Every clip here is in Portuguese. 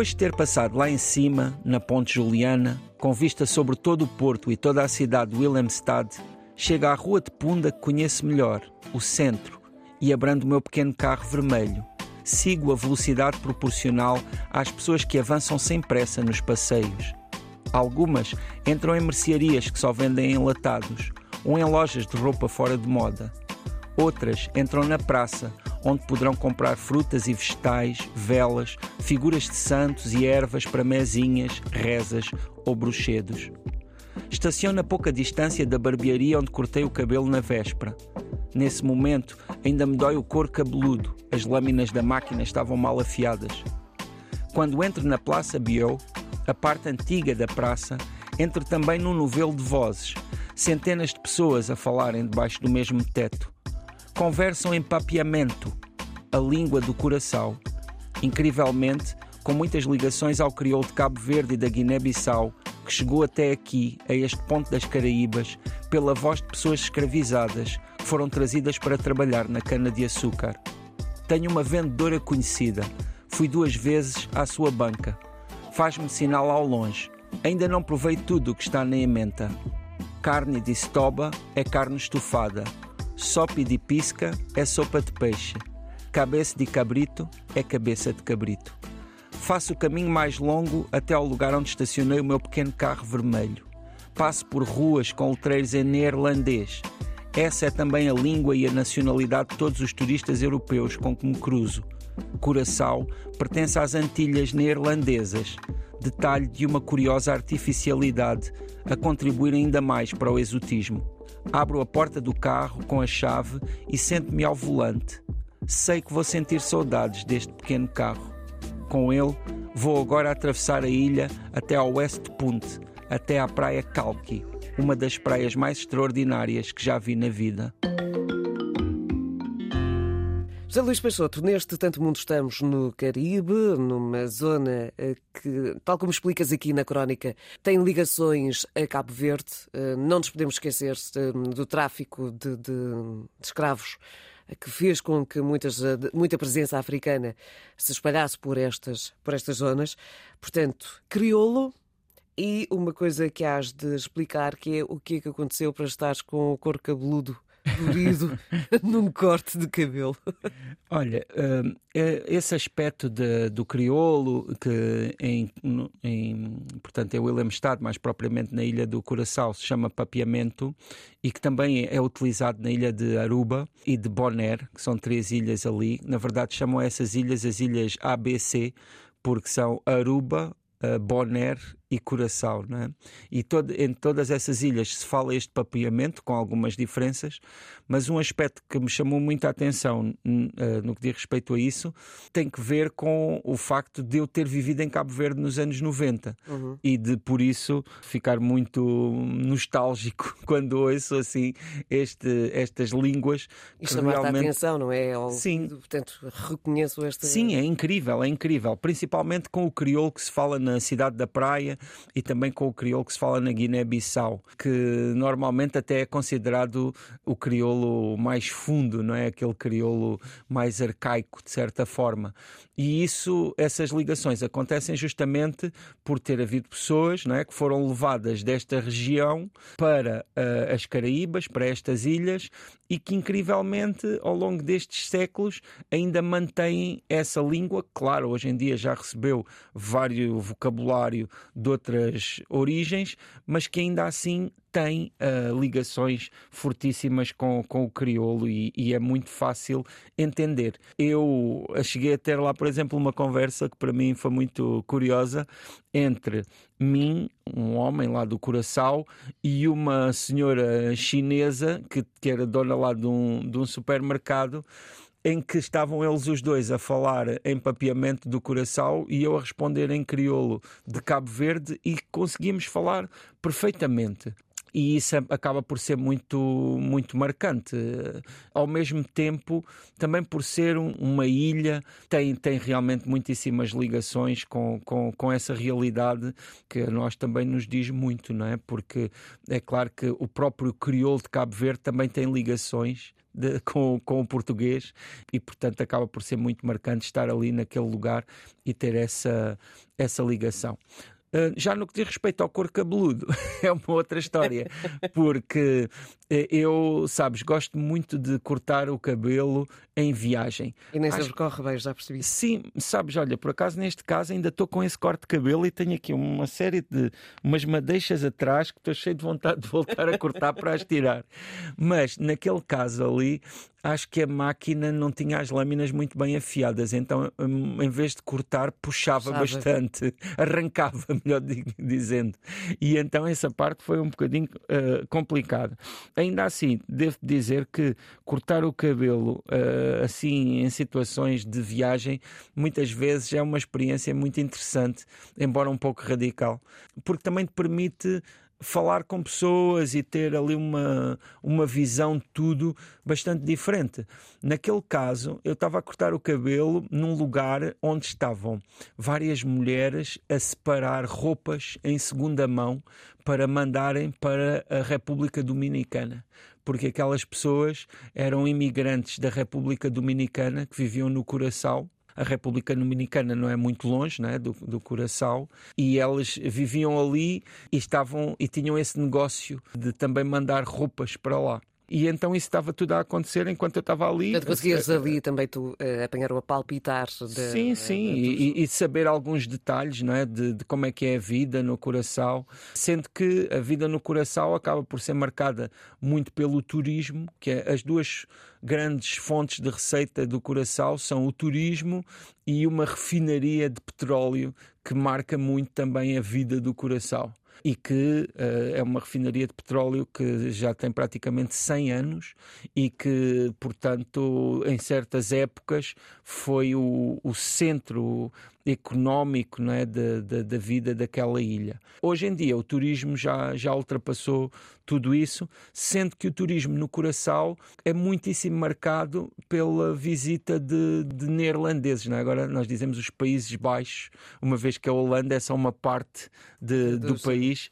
Depois de ter passado lá em cima, na Ponte Juliana, com vista sobre todo o porto e toda a cidade de Willemstad, chega à Rua de Punda que conheço melhor, o centro, e abrando o meu pequeno carro vermelho. Sigo a velocidade proporcional às pessoas que avançam sem pressa nos passeios. Algumas entram em mercearias que só vendem enlatados ou em lojas de roupa fora de moda. Outras entram na praça, onde poderão comprar frutas e vegetais, velas, figuras de santos e ervas para mesinhas, rezas ou bruxedos. Estaciono a pouca distância da barbearia onde cortei o cabelo na véspera. Nesse momento, ainda me dói o couro cabeludo, as lâminas da máquina estavam mal afiadas. Quando entro na Praça Bio, a parte antiga da praça, entro também num novelo de vozes, centenas de pessoas a falarem debaixo do mesmo teto. Conversam em papiamento, a língua do coração. Incrivelmente, com muitas ligações ao crioulo de Cabo Verde e da Guiné-Bissau, que chegou até aqui, a este ponto das Caraíbas, pela voz de pessoas escravizadas que foram trazidas para trabalhar na cana-de-açúcar. Tenho uma vendedora conhecida. Fui duas vezes à sua banca. Faz-me sinal ao longe. Ainda não provei tudo o que está na ementa. Carne de estoba é carne estufada. Sopa de pisca é sopa de peixe. Cabeça de cabrito é cabeça de cabrito. Faço o caminho mais longo até ao lugar onde estacionei o meu pequeno carro vermelho. Passo por ruas com letreiros em neerlandês. Essa é também a língua e a nacionalidade de todos os turistas europeus com que me cruzo. Curaçao pertence às Antilhas Neerlandesas, detalhe de uma curiosa artificialidade a contribuir ainda mais para o exotismo. Abro a porta do carro com a chave e sento-me ao volante. Sei que vou sentir saudades deste pequeno carro. Com ele, vou agora atravessar a ilha até ao West Punt, até à Praia Calqui, uma das praias mais extraordinárias que já vi na vida. José Luís Peixoto, neste Tanto Mundo estamos no Caribe, numa zona eh, que, tal como explicas aqui na crónica, tem ligações a Cabo Verde. Eh, não nos podemos esquecer eh, do tráfico de, de, de escravos que fez com que muitas, muita presença africana se espalhasse por estas, por estas zonas. Portanto, crioulo e uma coisa que has de explicar que é o que é que aconteceu para estares com o couro cabeludo dolorido num corte de cabelo. Olha, hum, é esse aspecto de, do crioulo, que em, em, portanto, é Willemstad, mais propriamente na ilha do Curaçao, se chama papiamento e que também é utilizado na ilha de Aruba e de Bonaire, que são três ilhas ali. Na verdade, chamam essas ilhas as ilhas ABC, porque são Aruba, uh, Bonaire e Curaçao. Não é? E todo, em todas essas ilhas se fala este papiamento, com algumas diferenças, mas um aspecto que me chamou muita atenção uh, no que diz respeito a isso tem que ver com o facto de eu ter vivido em Cabo Verde nos anos 90 uhum. e de, por isso, ficar muito nostálgico quando ouço assim este, estas línguas. Isto chama realmente... atenção, não é? Sim. Portanto, reconheço esta. Sim, é incrível, é incrível. Principalmente com o crioulo que se fala na cidade da Praia e também com o crioulo que se fala na Guiné-Bissau, que normalmente até é considerado o crioulo mais fundo, não é? Aquele crioulo mais arcaico, de certa forma. E isso, essas ligações acontecem justamente por ter havido pessoas não é, que foram levadas desta região para uh, as Caraíbas, para estas ilhas, e que incrivelmente ao longo destes séculos ainda mantêm essa língua. Claro, hoje em dia já recebeu vários vocabulário de outras origens, mas que ainda assim tem uh, ligações fortíssimas com, com o crioulo e, e, é muito fácil entender. Eu cheguei a ter lá, por exemplo, uma conversa que para mim foi muito curiosa entre mim, um homem lá do Curaçao, e uma senhora chinesa que, que era dona lá de um, de um supermercado em que estavam eles os dois a falar em papiamento do coração e eu a responder em crioulo de Cabo Verde e conseguíamos falar perfeitamente e isso acaba por ser muito, muito marcante. Ao mesmo tempo, também por ser uma ilha, tem, tem realmente muitíssimas ligações com, com, com essa realidade que a nós também nos diz muito, não é? Porque é claro que o próprio crioulo de Cabo Verde também tem ligações de, com, com o português e, portanto, acaba por ser muito marcante estar ali naquele lugar e ter essa, essa ligação. Uh, já no que diz respeito ao cor cabeludo, é uma outra história, porque eu, sabes, gosto muito de cortar o cabelo em viagem. E nem sempre Acho... corre bem, já percebi. Sim, sabes, olha, por acaso neste caso ainda estou com esse corte de cabelo e tenho aqui uma série de umas madeixas atrás que estou cheio de vontade de voltar a cortar para as tirar. Mas naquele caso ali, acho que a máquina não tinha as lâminas muito bem afiadas, então em vez de cortar, puxava, puxava. bastante, arrancava, melhor dizendo. E então essa parte foi um bocadinho uh, complicada. Ainda assim, devo dizer que cortar o cabelo uh, assim em situações de viagem muitas vezes é uma experiência muito interessante, embora um pouco radical, porque também te permite falar com pessoas e ter ali uma, uma visão de tudo bastante diferente. Naquele caso, eu estava a cortar o cabelo num lugar onde estavam várias mulheres a separar roupas em segunda mão para mandarem para a República Dominicana. Porque aquelas pessoas eram imigrantes da República Dominicana que viviam no Curaçao a República Dominicana não é muito longe né, do, do Curaçao e elas viviam ali e estavam e tinham esse negócio de também mandar roupas para lá. E então isso estava tudo a acontecer enquanto eu estava ali. Portanto, conseguias ali também tu uh, apanhar o palpitar. De, sim, sim, e, e, saber alguns detalhes não é? De, de, como é que é a vida no coração, sendo que a vida no coração acaba por ser marcada muito pelo turismo, que é as duas grandes fontes de receita do coração são o turismo e uma refinaria de petróleo que marca muito também a vida do coração e que uh, é uma refinaria de petróleo que já tem praticamente 100 anos e que, portanto, em certas épocas foi o, o centro económico não é, da, da, da, vida daquela ilha. Hoje em dia o turismo já, já ultrapassou tudo isso, sendo que o turismo no Curaçao é muitíssimo marcado pela visita de, de neerlandeses. É? Agora nós dizemos os Países Baixos, uma vez que a Holanda é só uma parte de, do país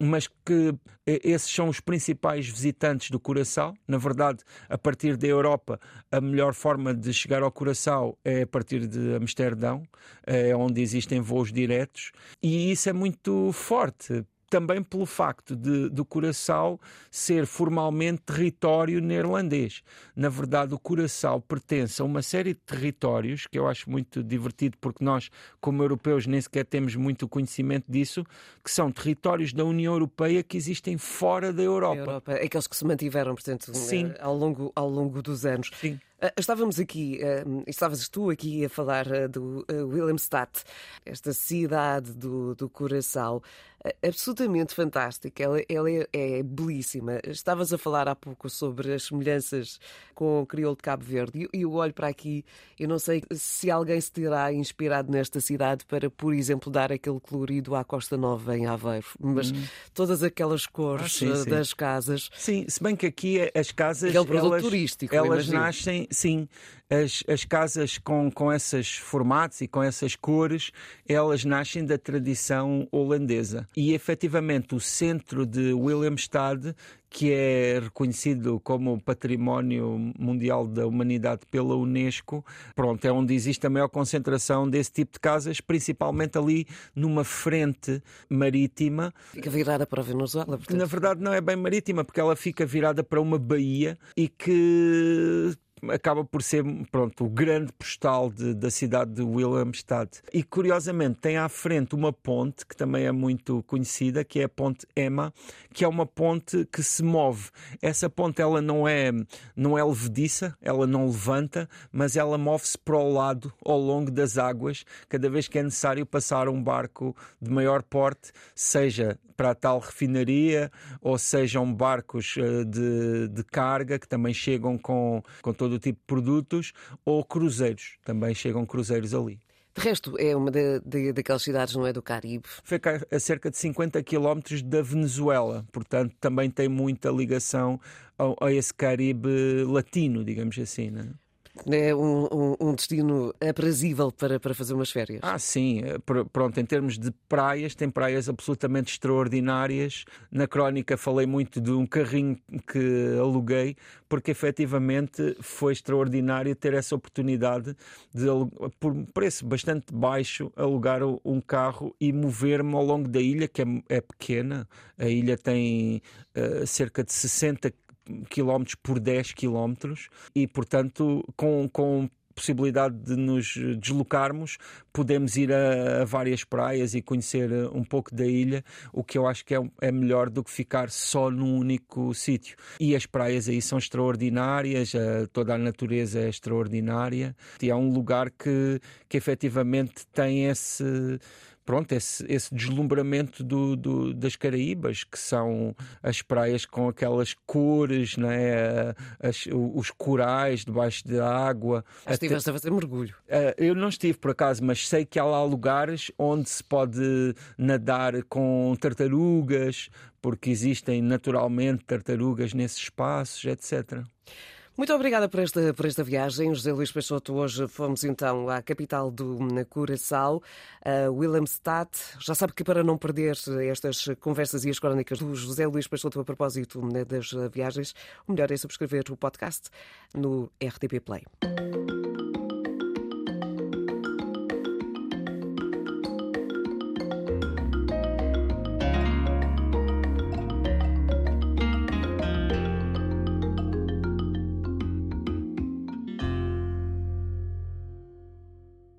mas que eh, esses são os principais visitantes do Curaçao. Na verdade, a partir da Europa, a melhor forma de chegar ao Curaçao é a partir de Amsterdão, é onde existem voos diretos, e isso é muito forte também pelo facto de, do Curaçao ser formalmente território neerlandês. Na verdade, o Curaçao pertence a uma série de territórios que eu acho muito divertido, porque nós, como europeus, nem sequer temos muito conhecimento disso, que são territórios da União Europeia que existem fora da Europa. Europa. Aqueles que se mantiveram, portanto, Sim. Eh, ao longo, ao longo dos anos. Sim. Ah, estávamos aqui, uh, estavas tu aqui a falar uh, do Willemstad, esta cidade do, do coração, absolutamente fantástica, ela, ela é, é, belíssima. Estavas a falar há pouco sobre as semelhanças com o crioulo de Cabo Verde e eu olho para aqui, eu não sei se alguém se terá inspirado nesta cidade para, por exemplo, dar aquele colorido à Costa Nova em Aveiro, mas hum. todas aquelas cores ah, sim, das casas. Sim, se bem que aqui as casas. Aquele produto elas, turístico, elas nascem sim, as, as casas com, com esses formatos e com essas cores, elas nascem da tradição holandesa. E efetivamente o centro de Willemstad que é reconhecido como Património Mundial da Humanidade pela Unesco, pronto, é onde existe a maior concentração desse tipo de casas, principalmente ali numa frente marítima. Fica virada para a Venezuela, portanto. Na verdade não é bem marítima, porque ela fica virada para uma baía e que acaba por ser pronto, o grande postal de, da cidade de Wilhelmstad. E curiosamente tem à frente uma ponte que também é muito conhecida, que é a Ponte Emma, que é uma ponte que se move. Essa ponte ela não é não é levediça, ela não levanta, mas ela move-se para o lado ao longo das águas, cada vez que é necessário passar um barco de maior porte, seja para a tal refinaria, ou sejam barcos uh, de, de carga que também chegam com, com todo o tipo de produtos, ou cruzeiros, também chegam cruzeiros ali. De resto, é uma de, de, daquelas cidades, não é, do Caribe? Fica a cerca de 50 quilómetros da Venezuela, portanto também tem muita ligação a, a esse Caribe latino, digamos assim. Não é? um, um, um, destino aprazível para, para fazer umas férias. Ah, sim. Eh, pronto, em termos de praias, tem praias absolutamente extraordinárias. Na crónica falei muito de um carrinho que aluguei, porque efetivamente foi extraordinário ter essa oportunidade de, por um preço bastante baixo, alugar um carro e mover-me ao longo da ilha, que é, é pequena. A ilha tem uh, cerca de 60 km por 10 km e, portanto, com, com possibilidade de nos deslocarmos, podemos ir a, a, várias praias e conhecer eh, um pouco da ilha, o que eu acho que é, é melhor do que ficar só num único sítio. E as praias aí são extraordinárias, a, toda a natureza é extraordinária e é um lugar que, que efetivamente tem esse pronto, esse, esse deslumbramento do, do, das Caraíbas, que são as praias com aquelas cores, né? As, os corais debaixo da água. Estiveste a fazer mergulho? Uh, eu não estive por acaso, mas sei que há lá lugares onde se pode nadar com tartarugas, porque existem naturalmente tartarugas nesses espaços, etc. Muito obrigada por esta, por esta viagem, José Luís Peixoto. Hoje fomos então à capital do Curaçao, a Willemstad. Já sabe que para não perder estas conversas e as crónicas do José Luís Peixoto a propósito né, das viagens, o melhor é subscrever o podcast no RTP Play.